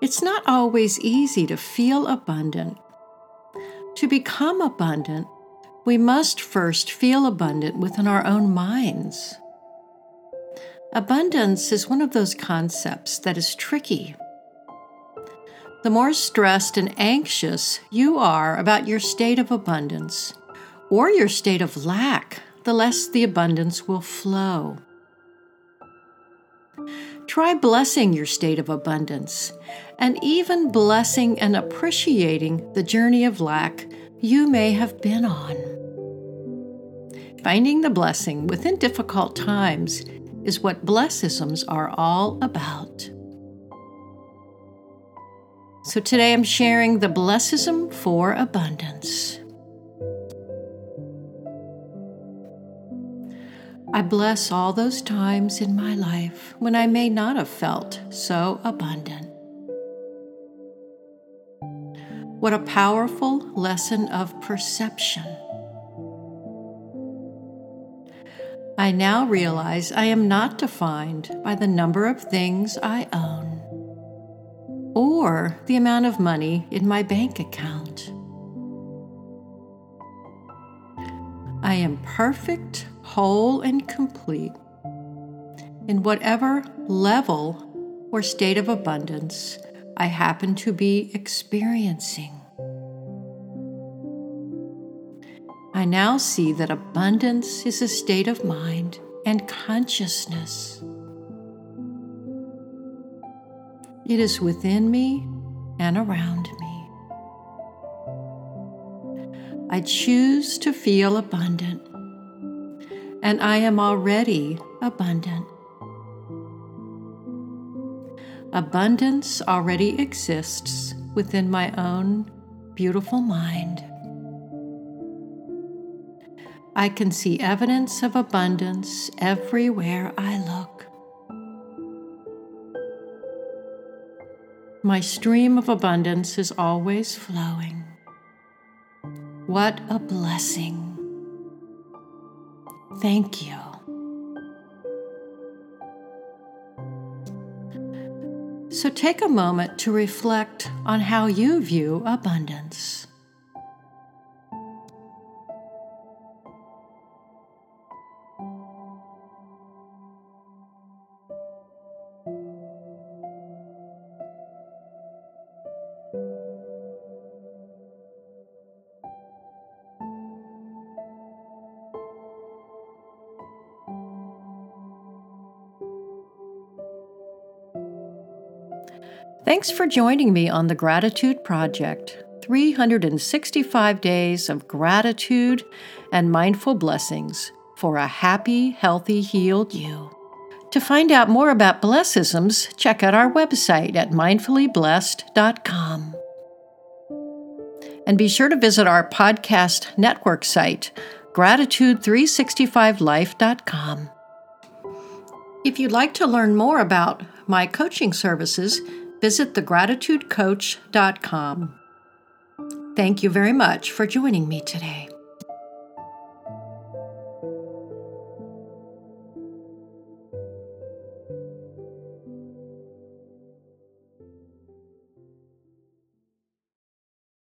It's not always easy to feel abundant. To become abundant, we must first feel abundant within our own minds. Abundance is one of those concepts that is tricky. The more stressed and anxious you are about your state of abundance or your state of lack, the less the abundance will flow. Try blessing your state of abundance and even blessing and appreciating the journey of lack you may have been on. Finding the blessing within difficult times is what blessisms are all about. So today I'm sharing the blessism for abundance. I bless all those times in my life when I may not have felt so abundant. What a powerful lesson of perception. I now realize I am not defined by the number of things I own or the amount of money in my bank account. I am perfect whole and complete in whatever level or state of abundance I happen to be experiencing. I now see that abundance is a state of mind and consciousness. It is within me and around me. I choose to feel abundant and I am already abundant. Abundance already exists within my own beautiful mind. I can see evidence of abundance everywhere I look. My stream of abundance is always flowing. What a blessing! Thank you. So take a moment to reflect on how you view abundance. Thanks for joining me on the Gratitude Project 365 days of gratitude and mindful blessings for a happy, healthy, healed you. To find out more about blessisms, check out our website at mindfullyblessed.com. And be sure to visit our podcast network site, gratitude365life.com. If you'd like to learn more about my coaching services, visit thegratitudecoach.com. Thank you very much for joining me today.